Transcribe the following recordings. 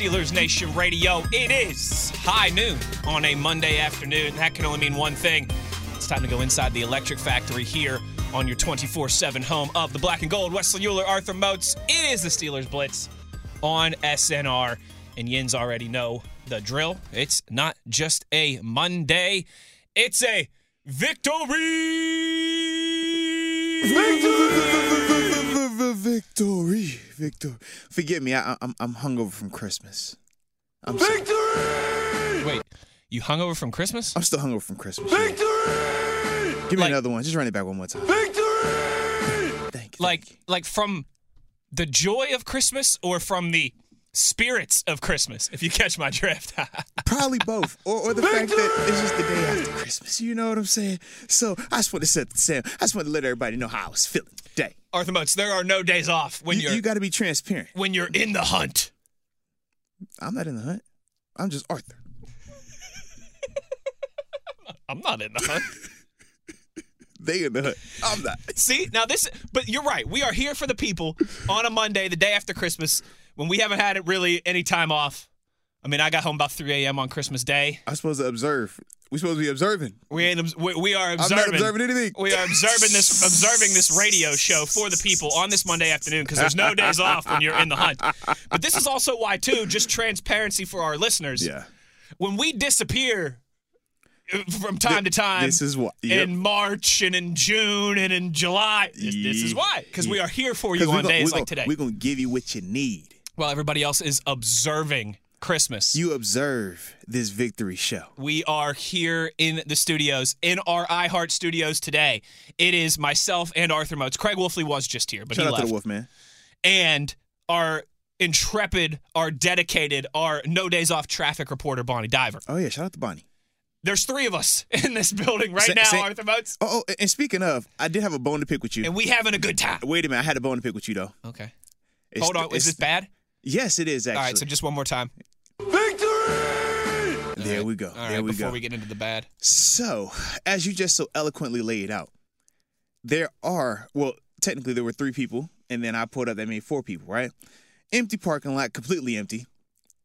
Steelers Nation Radio? It is high noon on a Monday afternoon. That can only mean one thing. It's time to go inside the electric factory here on your 24 7 home of the black and gold. Wesley Euler, Arthur Moats. It is the Steelers Blitz on SNR. And Yins already know the drill. It's not just a Monday, it's a victory! Victory, victory. Victory. Forgive me, I, I'm I'm hungover from Christmas. I'm victory. Wait, you hungover from Christmas? I'm still hungover from Christmas. Victory. Give me Like- another one. Just run it back one more time. Victory. Thank you. like like from the joy of Christmas or from the spirits of Christmas, if you catch my drift. Probably both, or or the fact that it's just the day after Christmas. You know what I'm saying? So I just want to set the sail. I just want to let everybody know how I was feeling today. Arthur Moats, there are no days off when You, you're you got to be transparent. when you're in the hunt. I'm not in the hunt. I'm just Arthur. I'm not in the hunt. They in the hunt. I'm not. See, now this but you're right. We are here for the people on a Monday, the day after Christmas, when we haven't had it really any time off. I mean, I got home about 3 a.m. on Christmas Day. I'm supposed to observe. We supposed to be observing. We ain't, we, we are not observing. observing anything. We are observing this observing this radio show for the people on this Monday afternoon because there's no days off when you're in the hunt. But this is also why too, just transparency for our listeners. Yeah. When we disappear uh, from time to time, This is what. Yep. in March and in June and in July, this, this is why because we are here for you on gon- days like gon- today. We're gonna give you what you need. While everybody else is observing Christmas. You observe this victory show. We are here in the studios, in our iHeart studios today. It is myself and Arthur Moats. Craig Wolfley was just here, but Shout he out left. to the Wolf man. and our intrepid, our dedicated, our no days off traffic reporter, Bonnie Diver. Oh yeah, shout out to Bonnie. There's three of us in this building right Sa- now, sa- Arthur Moats, Oh, oh, and speaking of, I did have a bone to pick with you. and we having a good time. Wait a minute, I had a bone to pick with you though. Okay. It's- Hold on. Is this bad? Yes, it is actually. All right, so just one more time. Victory! There right. we go. All right, There we before go. we get into the bad. So, as you just so eloquently laid out, there are, well, technically there were three people, and then I pulled up that made four people, right? Empty parking lot, completely empty.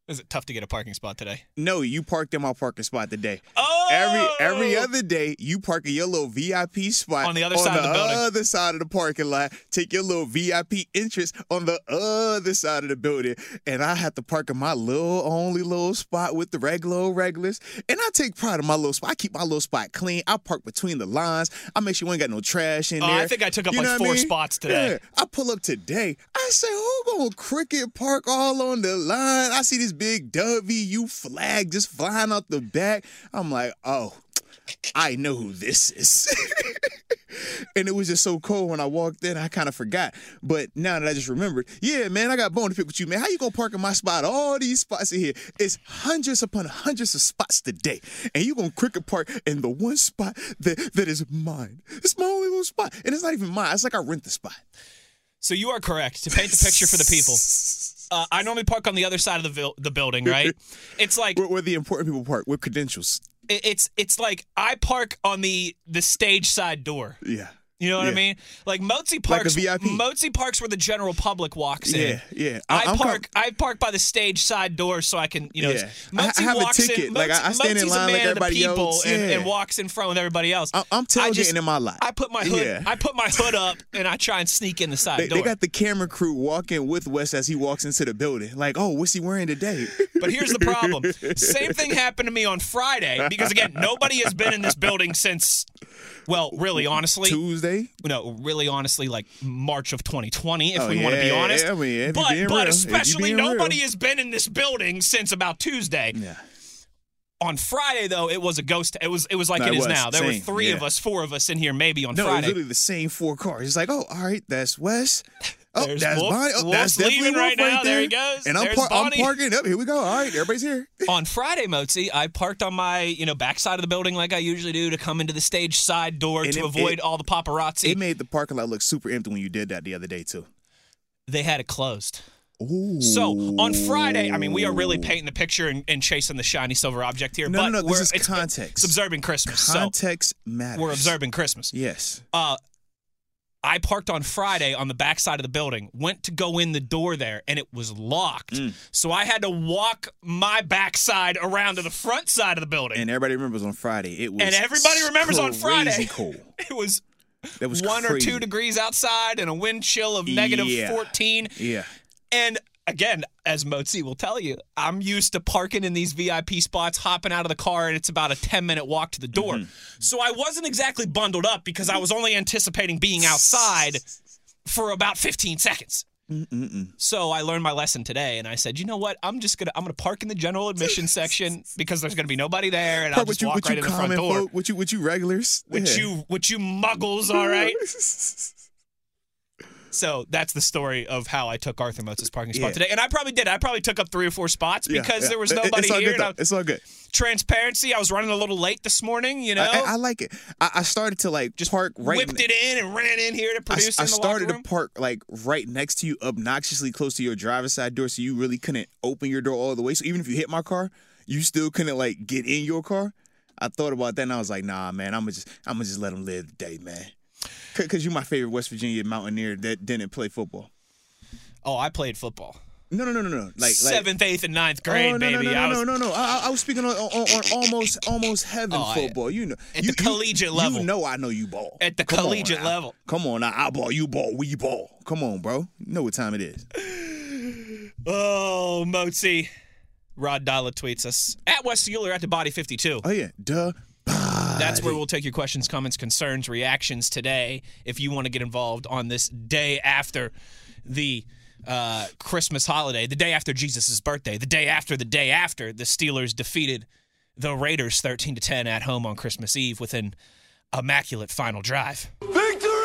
Is it tough to get a parking spot today? No, you parked in my parking spot today. Oh! Every every oh! other day, you park in your little VIP spot On the other side of the building. other side of the parking lot. Take your little VIP entrance on the other side of the building, and I have to park in my little only little spot with the regular regulars. And I take pride in my little spot. I keep my little spot clean. I park between the lines. I make sure we ain't got no trash in Oh, there. I think I took up You like what I four mean? spots today. Yeah. I pull up today. I say, who gonna cricket park all on the line? I see this big WU flag just flying out the back. I'm like, oh, I know who this is. and it was just so cold when I walked in, I kind of forgot. But now that I just remembered, yeah, man, I got bone to pick with you, man. How you gonna park in my spot? All these spots in here. It's hundreds upon hundreds of spots today. And you gonna cricket park in the one spot that, that is mine. It's my only little spot. And it's not even mine. It's like I rent the spot. So you are correct to paint the picture for the people. Uh, I normally park on the other side of the vil- the building, right? It's like Where, where the important people park with credentials. it- it's it's like I park on the the stage side door. Yeah. You know what I mean? Like Mozi Like a parks. VIP. Mozi parks where the general public walks in. Yeah, yeah. I, com- park. I park by the stage side door so I can, you know. Yeah. I- Mozi I have a walks ticket. In, Like, I- I stand in Mozi's a line like man of the everybody people else. and, Yeah. and walks in front with everybody else. I- I'm I tailgating just- in my lot. I put my hood. Yeah. I put my hood up and I try and sneak in the side They, door. they got the camera crew walking with Wes as he walks into the building. Like, oh, what's he wearing today? But here's the problem. Same thing happened to me on Friday because again, nobody has been in this building since well, really honestly, Tuesday. No, really honestly like March of 2020 if Oh, we want to be honest. yeah, I mean, but but real, especially being real. nobody has been in this building since about Tuesday. Yeah. On Friday though, it was a ghost. It was it was like No, it it is was. now. There were Same, 3 of us, 4 of us in here maybe on No, it was Friday. literally the same four cars. It's like, oh, all right, that's Wes. Oh, There's that's Wolf. Bonnie. Oh, that's definitely leaving Wolf right now. There there. he goes. And I'm, par- I'm parking up. Here we go. All right, everybody's here. on Friday, Mozi, I parked on my, you know, backside of the building like I usually do to come into the stage side door And to it- avoid it- all the paparazzi. It made the parking lot look super empty when you did that the other day too. they had it closed. Ooh. So on Friday, I mean, we are really painting the picture and, and chasing the shiny silver object here. No, but no, no, this is it's, context. It's observing Christmas. Context so matters. we're observing Christmas. Yes. Uh, I parked on Friday on the backside of the building, went to go in the door there, and it was locked. Mm. So I had to walk my backside around to the front side of the building. And everybody remembers on Friday. It was And everybody remembers on Friday. crazy cold. it was That was one or two degrees outside and a wind chill of negative Yeah. 14. Yeah. And again, as Motzi will tell you, I'm used to parking in these VIP spots, hopping out of the car, and it's about a 10 minute walk to the door. Mm-hmm. So I wasn't exactly bundled up because I was only anticipating being outside for about 15 seconds. So I learned my lesson today, and I said, you know what? I'm just gonna I'm gonna park in the general admission section because there's gonna be nobody there, and I'll just you, walk right you in the front door. folk, with you, with you regulars, With Yeah. you, with you muggles, all right. So that's the story of how I took Arthur Moats's parking spot Yeah. today. And I probably did. I probably took up three or four spots because yeah. there was nobody it's here. I- It's all good. transparency, I was running a little late this morning, you know. I, I, I like it. I, I started to like just park right. whipped it in and ran in here to produce I in the started to park like right next to you, obnoxiously close to your driver's side door, so you really couldn't open your door all the way. So even if you hit my car, you still couldn't like get in your car. I thought about that, and I was like, Nah, man, I'm gonna just, I'm gonna just let them live the day, man. Because you're my favorite West Virginia Mountaineer that didn't play football. oh, I played football. No, no, no, no, no. Like, like Seventh, eighth, and ninth grade, oh, no, baby. No, no, I no, was, no, no, no. I, I was speaking on, on, on almost almost heaven Oh, football. You know, at you, the you- collegiate level. You know, I know you ball At the Come collegiate now. level. Come on now, I ball, you ball, we ball. Come on, bro. You know what time it is. Oh, Mozi. Rod Dalla tweets us at Wes Euler at the Body 52. Oh yeah, duh. That's where we'll take your questions, comments, concerns, reactions today. If you want to get involved on this day after the uh, Christmas holiday, the day after Jesus' birthday, the day after the day after the Steelers defeated the Raiders 13 to 10 at home on Christmas Eve with an immaculate final drive. Victory!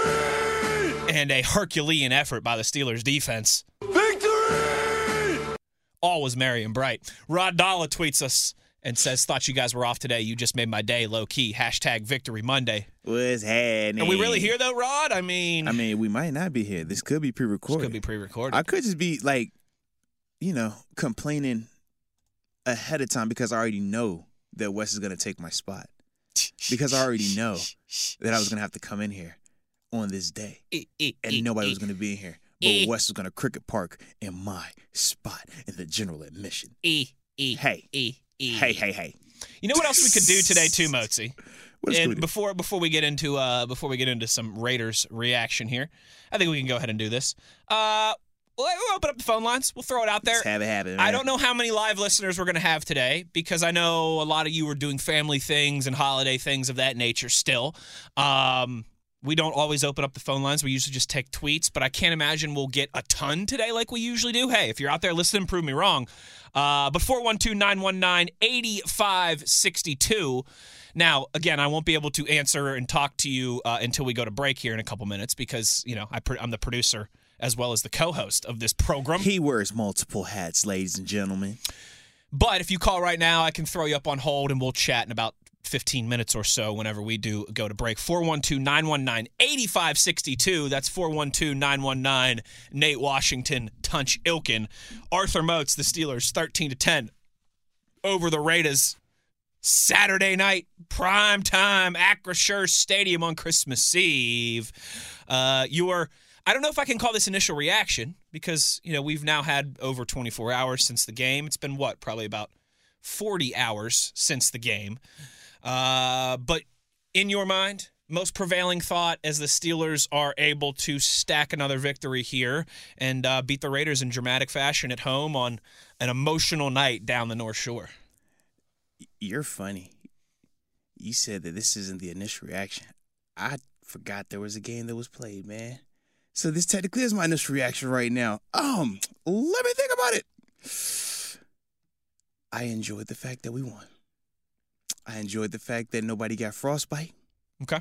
And a Herculean effort by the Steelers defense. Victory! All was merry and bright. Rod Dalla tweets us and says, Thought you guys were off today. You just made my day low key. Hashtag victory Monday. What's happening? Are we really here though, Rod? I mean, I mean, we might not be here. This could be pre-recorded. could be pre recorded. I could just be like, you know, complaining ahead of time because I already know that Wes is gonna take my spot because I already know that I was gonna have to come in here on this day and nobody was gonna be in here. But Wes was gonna cricket park in my spot in the general admission. E, e, Hey. Eh. Hey, hey, hey. You know what else we could do today too, Mozi? And can we do? before before we get into uh before we get into some Raiders reaction here, I think we can go ahead and do this. Uh, we'll, we'll open up the phone lines. We'll throw it out there. Let's have it happen. I don't know how many live listeners we're going to have today because I know a lot of you are doing family things and holiday things of that nature still. Um, we don't always open up the phone lines. We usually just take tweets, but I can't imagine we'll get a ton today like we usually do. Hey, if you're out there listening, prove me wrong. Uh, but 412 919 8562. Now, again, I won't be able to answer and talk to you uh, until we go to break here in a couple minutes because, you know, I I'm the producer as well as the co host of this program. He wears multiple hats, ladies and gentlemen. But if you call right now, I can throw you up on hold and we'll chat in about 15 minutes or so whenever we do go to break. 412 919 8562. That's 412 919 Nate Washington, Tunch Ilkin. Arthur Moats, the Steelers, 13 to 10 over the Raiders. Saturday night, prime time, Acrisure Stadium on Christmas Eve. Uh, your, I don't know if I can call this initial reaction because, you know, we've now had over 24 hours since the game. It's been what, probably about 40 hours since the game. Uh, but in your mind, most prevailing thought as the Steelers are able to stack another victory here and uh, beat the Raiders in dramatic fashion at home on an emotional night down the North Shore. You're funny. You said that this isn't the initial reaction. I forgot there was a game that was played, man. So this technically is my initial reaction right now. Um, let me think about it. I enjoyed the fact that we won. I enjoyed the fact that nobody got frostbite. Okay.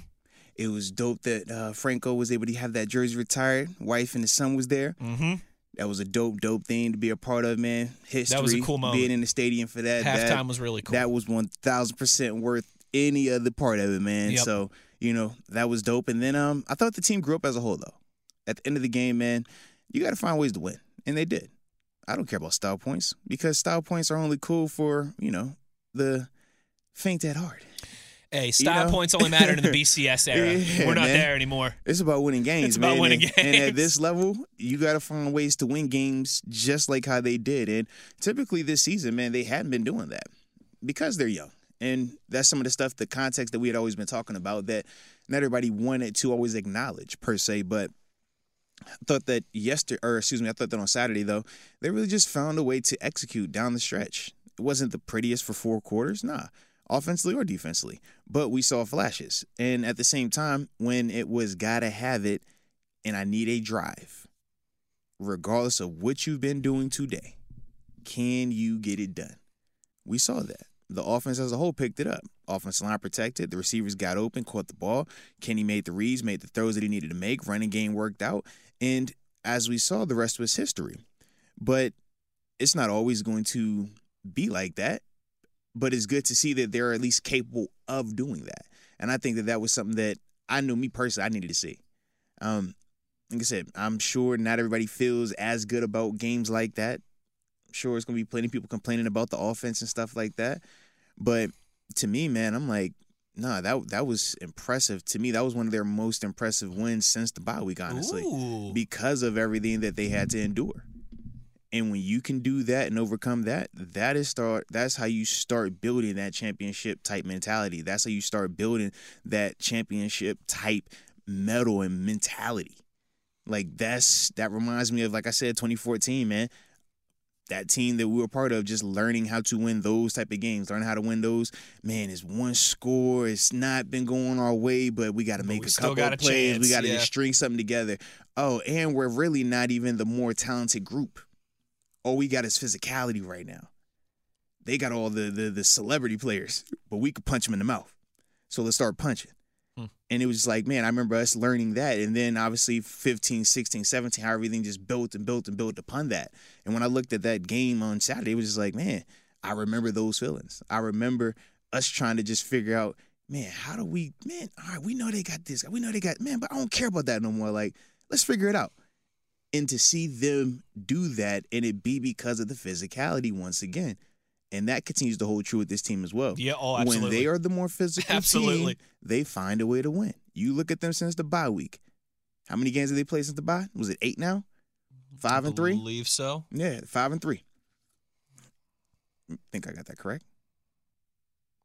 It was dope that uh, Franco was able to have that jersey retired. Wife and his son was there. Mm-hmm. That was a dope, dope thing to be a part of, man. History. That was a cool moment. Being in the stadium for that. Halftime that, was really cool. That was one thousand percent worth any other part of it, man. Yep. So you know that was dope. And then um, I thought the team grew up as a whole, though. At the end of the game, man, you got to find ways to win, and they did. I don't care about style points because style points are only cool for you know the faint at heart. Hey, style know? points only mattered in the BCS era. Yeah, We're not man. there anymore. It's about winning games, It's about winning and, and at this level, you got to find ways to win games just like how they did. And typically this season, man, they hadn't been doing that because they're young. And that's some of the stuff, the context that we had always been talking about that not everybody wanted to always acknowledge per se. But I thought that yesterday, or excuse me, I thought that on Saturday though, they really just found a way to execute down the stretch. It wasn't the prettiest for four quarters, nah, offensively or defensively, but we saw flashes. And at the same time, when it was gotta have it, and I need a drive, regardless of what you've been doing today, can you get it done? We saw that. The offense as a whole picked it up. Offensive line protected. The receivers got open, caught the ball. Kenny made the reads, made the throws that he needed to make. Running game worked out. And as we saw, the rest was history. But it's not always going to be like that. But it's good to see that they're at least capable of doing that. And I think that that was something that I knew me personally I needed to see. Um, like I said, I'm sure not everybody feels as good about games like that. I'm sure it's gonna be plenty of people complaining about the offense and stuff like that. But to me, man, I'm like, nah, that that was impressive. To me, that was one of their most impressive wins since the bye week, honestly, Ooh. because of everything that they had to endure. And when you can do that and overcome that, that is start. That's how you start building that championship type mentality. That's how you start building that championship type metal and mentality. Like that's that reminds me of like I said, 2014, man. That team that we were part of, just learning how to win those type of games, learning how to win those. Man, it's one score. It's not been going our way, but we got to make a couple of plays. chance, we got to yeah. just string something together. Oh, and we're really not even the more talented group. All we got is physicality right now. They got all the the, the celebrity players, but we could punch them in the mouth. So let's start punching. Hmm. And it was like, man, I remember us learning that. And then obviously 15, 16, 17, how everything just built and built and built upon that. And when I looked at that game on Saturday, it was just like, man, I remember those feelings. I remember us trying to just figure out, man, how do we, man, all right, we know they got this. We know they got, man, but I don't care about that no more. Like, let's figure it out. And to see them do that and it be because of the physicality once again, And that continues to hold true with this team as well. Yeah, oh, absolutely. When they are the more physical Absolutely. team, they find a way to win. You look at them since the bye week. How many games did they play since the bye? Was it eight now? Five and three? believe so. Yeah, five and three. think I got that correct.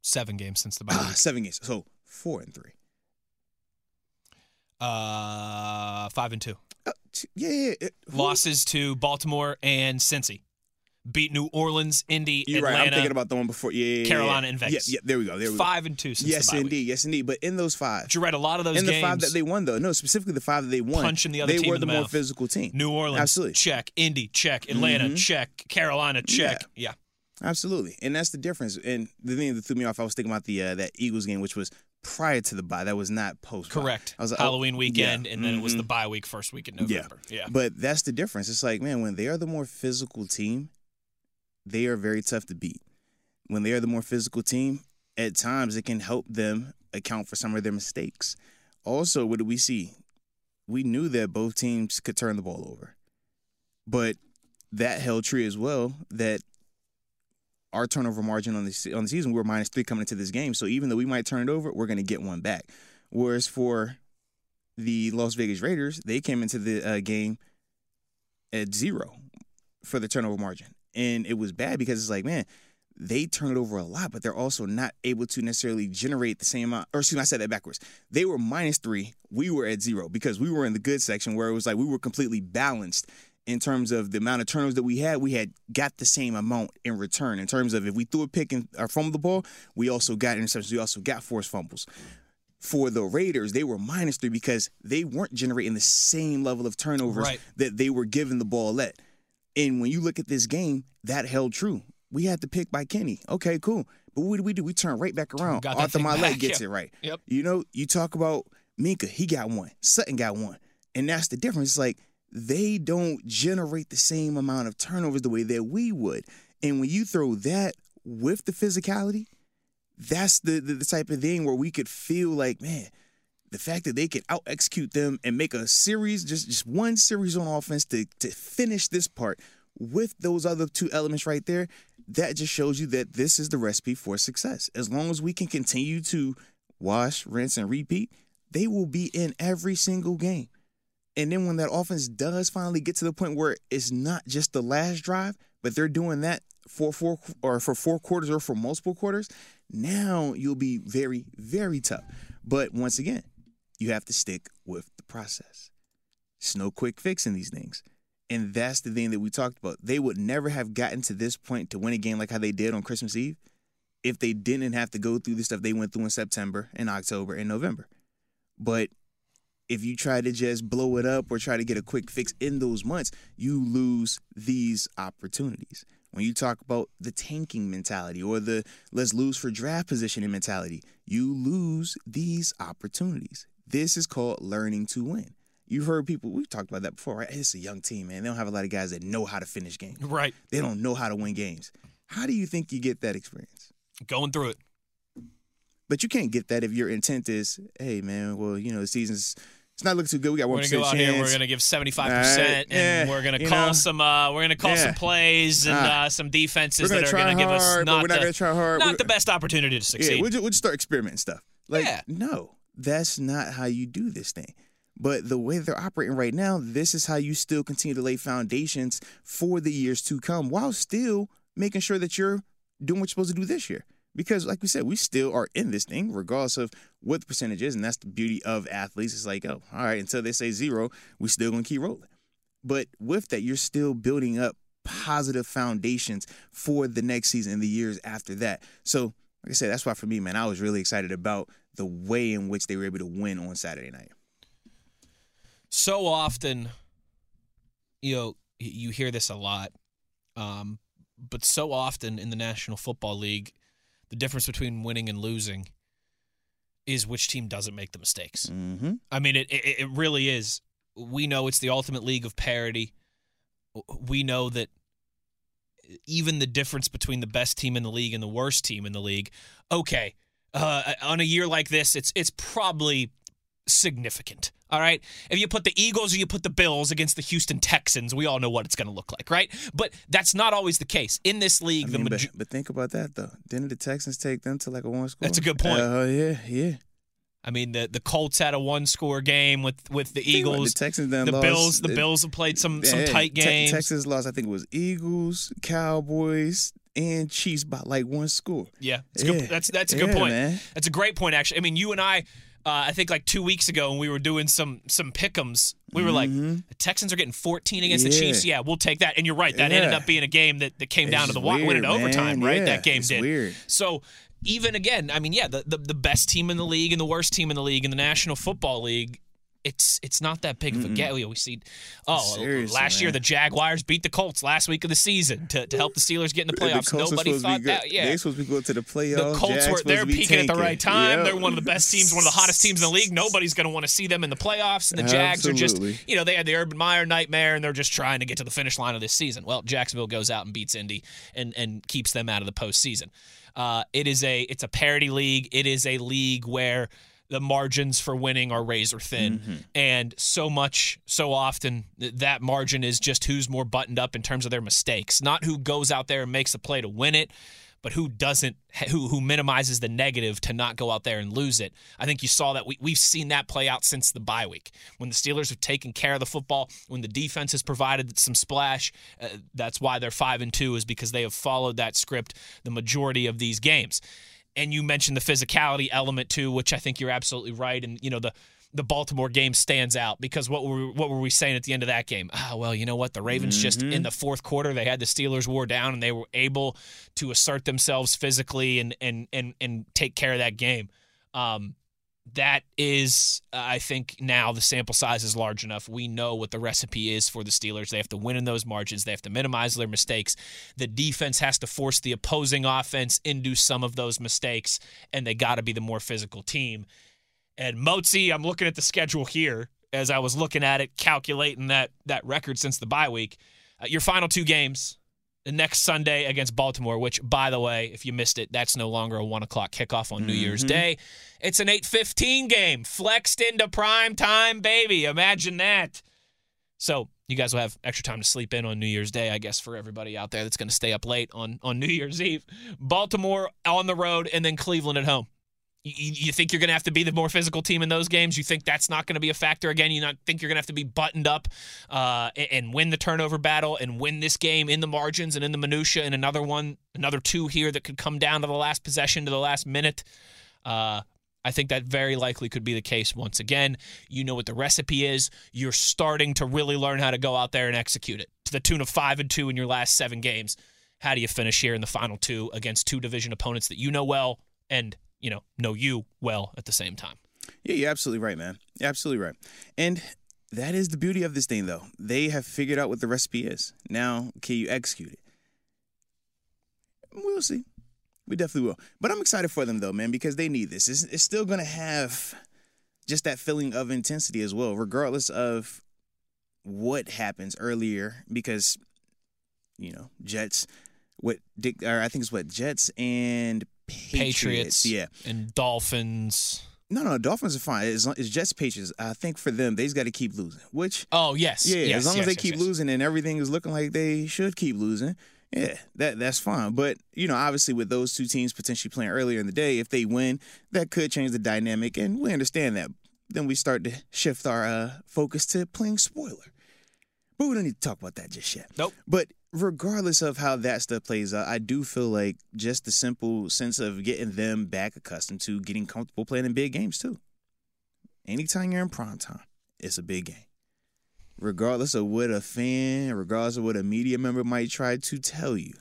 Seven games since the bye. Ah, week. seven games. So four and three. Uh, five and two. Yeah, yeah. yeah. Losses to Baltimore and Cincy. Beat New Orleans, Indy, You're Atlanta. right. I'm thinking about the one before. Yeah, yeah, yeah, Carolina and Vegas. Yeah, yeah, there we go. There we five and two since Yes, bye week. indeed. Yes, indeed. But in those five, you read. A lot of those in the five that they won, though, no, specifically the five that they won, Punching the other they team were the, the more physical team. New Orleans, Absolutely. check. Indy, check. Atlanta, Mhm. check. Carolina, check. Yeah. Absolutely, and that's the difference. And the thing that threw me off, I was thinking about the uh, that Eagles game, which was prior to the bye. That was not post. Correct. I was like, oh, Halloween weekend, yeah, and then it was the mm-hmm. bye week, first week in November. Yeah. But that's the difference. It's like, man, when they are the more physical team, they are very tough to beat. When they are the more physical team, at times it can help them account for some of their mistakes. Also, what did we see? We knew that both teams could turn the ball over. But that held true as well that our turnover margin on the on the season we were minus three coming into this game. So even though we might turn it over, we're going to get one back. Whereas for the Las Vegas Raiders, they came into the uh, game at zero for the turnover margin, and it was bad because it's like, man, they turn it over a lot, but they're also not able to necessarily generate the same amount. Or excuse me, I said that backwards. They were minus three, we were at zero because we were in the good section where it was like we were completely balanced in terms of the amount of turnovers that we had. We had got the same amount in return in terms of if we threw a pick and or fumbled the ball, we also got interceptions. We also got forced fumbles for the Raiders, they were minus three because they weren't generating the same level of turnovers Right. that they were giving the ball at. And when you look at this game, that held true. We had the pick by Kenny. Okay, cool. But what did we do? We turn right back around. Got Arthur Maulet gets yeah. it right. Yep. You know, you talk about Minkah, he got one. Sutton got one. And that's the difference. It's like they don't generate the same amount of turnovers the way that we would. And when you throw that with the physicality, that's the, the, the type of thing where we could feel like, man, the fact that they could out execute them and make a series, just just one series on offense to to finish this part with those other two elements right there, that just shows you that this is the recipe for success. As long as we can continue to wash, rinse, and repeat, they will be in every single game. And then when that offense does finally get to the point where it's not just the last drive, but they're doing that for four or for four quarters or for multiple quarters, now you'll be very, very tough. But once again, you have to stick with the process. It's no quick fix in these things. And that's the thing that we talked about. They would never have gotten to this point to win a game like how they did on Christmas Eve if they didn't have to go through the stuff they went through in September and October and November. But if you try to just blow it up or try to get a quick fix in those months, you lose these opportunities. When you talk about the tanking mentality or the let's lose for draft positioning mentality, you lose these opportunities. This is called learning to win. You've heard people, we've talked about that before, right? It's a young team, man. They don't have a lot of guys that know how to finish games. Right. They don't know how to win games. How do you think you get that experience? Going through it. But you can't get that if your intent is, hey man, well, you know, the season's it's not looking too good. We got We're one out chance. here. We're gonna give seventy five percent, and yeah, we're gonna call know. some. Uh, we're gonna call Yeah. some plays and Ah. uh, some defenses that are gonna give us hard, not we're not the, gonna try hard. not We're- the best opportunity to Yeah, succeed. we'll just, we'll just start experimenting stuff. Like, Yeah. no, that's not how you do this thing. But the way they're operating right now, this is how you still continue to lay foundations for the years to come while still making sure that you're doing what you're supposed to do this year. Because, like we said, we still are in this thing, regardless of what the percentage is. And that's the beauty of athletes. It's like, oh, all right, until they say zero, we still gonna keep rolling. But with that, you're still building up positive foundations for the next season and the years after that. So, like I said, that's why for me, man, I was really excited about the way in which they were able to win on Saturday night. so often, you know, you hear this a lot, um, but so often in the National Football League, the difference between winning and losing is which team doesn't make the mistakes. Mm-hmm. I mean, it, it it really is. We know it's the ultimate league of parity. We know that even the difference between the best team in the league and the worst team in the league. Okay, uh, on a year like this, it's it's probably significant. All right. If you put the Eagles or you put the Bills against the Houston Texans, we all know what it's going to look like, right? But that's not always the case in this league. I the mean, maj- but, but think about that though. Didn't the Texans take them to like a one score? That's a good point. Uh, oh yeah, yeah. I mean, the the Colts had a one score game with with the Think about it, Eagles. the Texans the lost. Bills, the It- Bills have played some some yeah, tight Te- games. Texas lost. I think it was Eagles, Cowboys, and Chiefs by like one score. Yeah, it's good. That's that's a good Yeah, point. man. That's a great point, actually. I mean, you and I, uh, I think like two weeks ago when we were doing some some pick'ems, we were like, the Texans are getting 14 against the Mm-hmm. Chiefs. Yeah, we'll take that. And you're right, that ended up being a game that, that came It's down to the just wire, went weird, into overtime, man. right? Yeah, that game did. weird. So even again, I mean, yeah, the, the the best team in the league and the worst team in the league in the National Football League. It's it's not that big of a gap. We we see, oh, Seriously, last year man. the Jaguars beat the Colts last week of the season to, to help the Steelers get in the The playoffs. Were Nobody thought that. Yeah, They supposed to be going to the playoffs. the Colts Jags were they're peaking at the right time. Yep. They're one of the best teams, one of the hottest teams in the league. Nobody's going to want to see them in the playoffs. And the Jags are just, you know, they had the Urban Meyer nightmare, and they're just trying to get to the finish line of this season. Well, Jacksonville goes out and beats Indy and and keeps them out of the postseason. Uh, it is a it's a parity league. It is a league where the margins for winning are razor thin, Mm-hmm. and so much, so often, that margin is just who's more buttoned up in terms of their mistakes, not who goes out there and makes a play to win it but who doesn't who who minimizes the negative to not go out there and lose it. I think you saw that we we've seen that play out since the bye week. When the Steelers have taken care of the football, when the defense has provided some splash, uh, that's why they're 5 and 2 is because they have followed that script the majority of these games. And you mentioned the physicality element too, which I think you're absolutely right and you know the the Baltimore game stands out because what were what were we saying at the end of that game? Ah, well, you know what? The Ravens just in the fourth quarter they had the Steelers wore down and they were able to assert themselves physically and and and and take care of that game. Um, that is, uh, I think now the sample size is large enough. We know what the recipe is for the Steelers. They have to win in those margins. They have to minimize their mistakes. The defense has to force the opposing offense into some of those mistakes, and they got to be the more physical team. And Motzi, I'm looking at the schedule here as I was looking at it, calculating that that record since the bye week. Uh, your final two games, next Sunday against Baltimore, which, by the way, if you missed it, that's no longer a one o'clock kickoff on New Year's mm-hmm. Day. It's an eight fifteen game, flexed into prime time, baby. Imagine that. So you guys will have extra time to sleep in on New Year's Day, I guess, for everybody out there that's going to stay up late on on New Year's Eve. Baltimore on the road, and then Cleveland at home. You, think you're going to have to be the more physical team in those games? You think that's not going to be a factor again? You not think you're going to have to be buttoned up uh, and, and win the turnover battle and win this game in the margins and in the minutia, and another one, another two here that could come down to the last possession to the last minute. Uh, I think that very likely could be the case once again. You know what the recipe is. You're starting to really learn how to go out there and execute it to the tune of five and two in your last seven games. How do you finish here in the final two against two division opponents that you know well and you know know you well at the same time? Yeah, you're absolutely right, man. You're absolutely right. And that is the beauty of this thing, though. They have figured out what the recipe is. Now, can you execute it? We'll see. We definitely will. But I'm excited for them, though, man, because they need this. It's, it's still going to have just that feeling of intensity as well, regardless of what happens earlier, because, you know, Jets, what Dick, or I think it's what, Jets and Patriots. Patriots, Yeah. and Dolphins. No, no, Dolphins are fine. It's, it's Jets Patriots. I think for them, they just got to keep losing. Which, Oh yes, yeah, yes, as long yes, as they yes, keep losing and everything is looking like they should keep losing, yeah, that that's fine. But you know, obviously, with those two teams potentially playing earlier in the day, if they win, that could change the dynamic, and we understand that. Then we start to shift our uh, focus to playing spoiler. But we don't need to talk about that just yet. Nope. But regardless of how that stuff plays out, I do feel like just the simple sense of getting them back accustomed to getting comfortable playing in big games too. Anytime you're in prime time, it's a big game. Regardless of what a fan, regardless of what a media member might try to tell you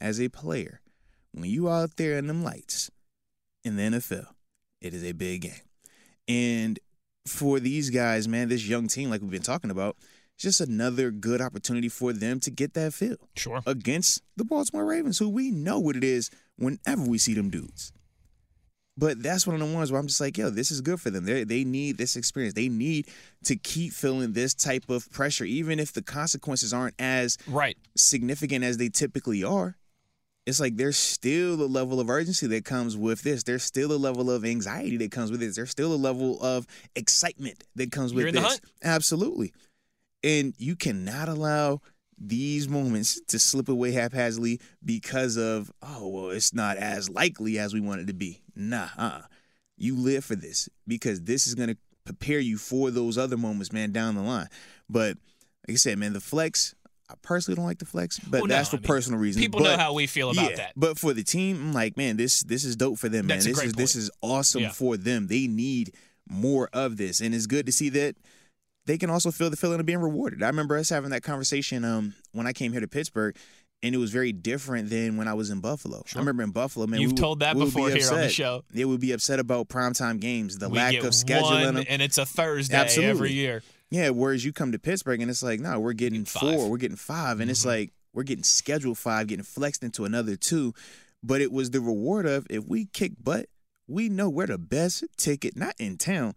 as a player, when you out there in them lights in the NFL, it is a big game. And for these guys, man, this young team, like we've been talking about, just another good opportunity for them to get that feel Sure. against the Baltimore Ravens, who we know what it is whenever we see them dudes. But that's one of the ones where I'm just like, yo, this is good for them. They they need this experience. They need to keep feeling this type of pressure, even if the consequences aren't as Right. significant as they typically are. it's like there's still a level of urgency that comes with this. There's still a level of anxiety that comes with this. There's still a level of excitement that comes with You're the this. Absolutely. And you cannot allow these moments to slip away haphazardly because of, oh, well, it's not as likely as we want it to be. Nah, uh You live for this because this is going to prepare you for those other moments, man, down the line. But like I said, man, the flex, I personally don't like the flex, but Well, no, that's for I mean, personal reasons. People know how we feel about yeah, that. But for the team, I'm like, man, this this is dope for them, man. That's a This is this is awesome Yeah. for them. They need more of this, and it's good to see that they can also feel the feeling of being rewarded. I remember us having that conversation um when I came here to Pittsburgh. And it was very different than when I was in Buffalo. I remember in Buffalo, man. You've we told that we would be before here on the show. They would be upset about primetime games, the we lack of scheduling them. and it's a Thursday Absolutely. every year. Yeah, whereas you come to Pittsburgh and it's like, no, we're getting. Mm-hmm. four, we're getting five, and it's like we're getting scheduled five, getting flexed into another two. But it was the reward of if we kick butt, we know we're the best ticket, not in town,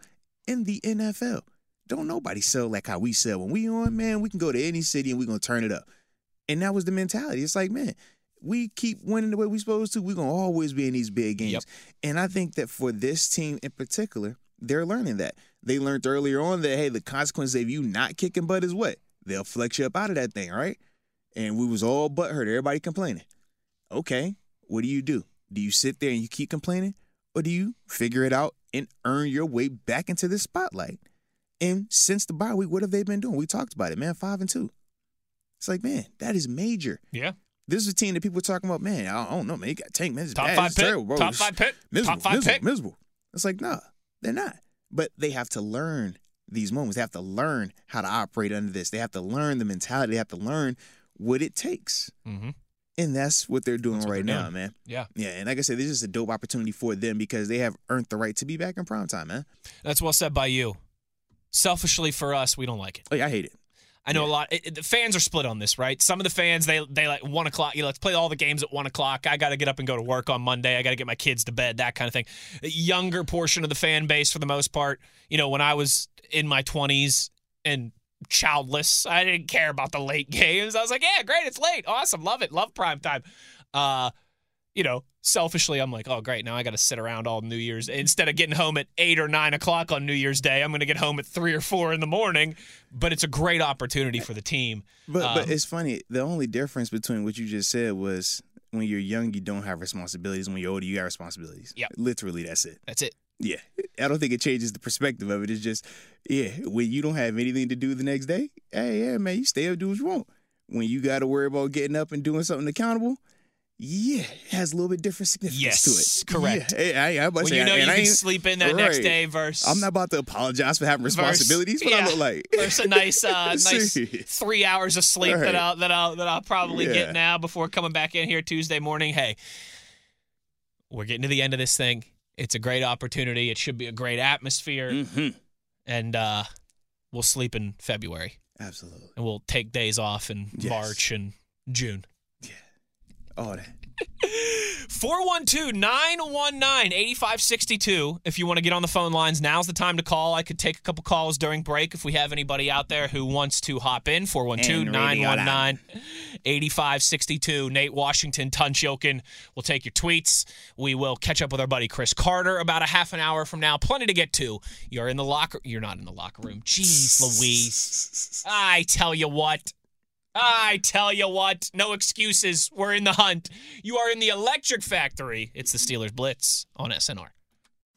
in the NFL. Don't nobody sell like how we sell. When we on, man, we can go to any city and we're gonna turn it up. And that was the mentality. It's like, man, we keep winning the way we supposed to, we're gonna always be in these big games. Yep. And I think that for this team in particular, they're learning that. They learned earlier on that hey, the consequence of you not kicking butt is what? They'll flex you up out of that thing, right? And we was all butthurt, everybody complaining. Okay, what do you do? Do you sit there and you keep complaining? Or do you figure it out and earn your way back into the spotlight? And since the bye week, what have they been doing? We talked about it, man. Five and two. It's like, man, that is major. Yeah. This is a team that people are talking about, man. I don't know, man. You got tank, man. It's Top bad. five terrible, bro. Top It's five pick. Miserable, Top five miserable, pick. miserable. It's like, nah, they're not. But they have to learn these moments. They have to learn how to operate under this. They have to learn the mentality. They have to learn what it takes. Mm-hmm. And that's what they're doing what right they're now, doing. man. Yeah. Yeah, and like I said, this is a dope opportunity for them because they have earned the right to be back in prime time, man. That's well said by you. Selfishly for us, we don't like it. Oh, yeah, I hate it. I know a lot. It, it- the fans are split on this, right? Some of the fans they they like one o'clock. You know, let's play all the games at one o'clock. I got to get up and go to work on Monday. I got to get my kids to bed. That kind of thing. Younger portion of the fan base, for the most part, you know, when I was in my twenties and childless, I didn't care about the late games. I was like, yeah, great, it's late, awesome, love it, love prime time. Uh, you know, selfishly, I'm like, oh, great. Now I got to sit around all New Year's. Instead of getting home at eight or nine o'clock on New Year's Day, I'm going to get home at three or four in the morning. But it's a great opportunity for the team. But but Um, it's funny. The only difference between what you just said was when you're young, you don't have responsibilities. When you're older, you got responsibilities. Yeah. Literally, that's it. That's it. Yeah. I don't think it changes the perspective of it. It's just, yeah, when you don't have anything to do the next day, hey, yeah, man, you stay up, do what you want. When you got to worry about getting up and doing something accountable, yeah, it has a little bit different significance Yes, to it. correct. Yeah, hey, I, I when say, you know and you I can sleep in that right. next day versus... I'm not about to apologize for having versus- responsibilities. What yeah, I look like. There's a nice, uh, nice three hours of sleep Right. that I'll that I'll that I'll probably Yeah. get now before coming back in here Tuesday morning. Hey, we're getting to the end of this thing. It's a great opportunity. It should be a great atmosphere, Mhm. and uh, we'll sleep in February, Absolutely. and we'll take days off in Yes. March and June. That. 412 919 8562. If you want to get on the phone lines, now's the time to call. I could take a couple calls during break if we have anybody out there who wants to hop in. 412 919 8562. Nate Washington, Tunch Ilkin will take your tweets. We will catch up with our buddy Chris Carter about a half an hour from now. Plenty to get to. You're in the locker. You're not in the locker room. Jeez Louise. I tell you what. I tell you what, no excuses. We're in the hunt. You are in the electric factory. It's the Steelers Blitz on SNR.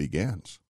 begins.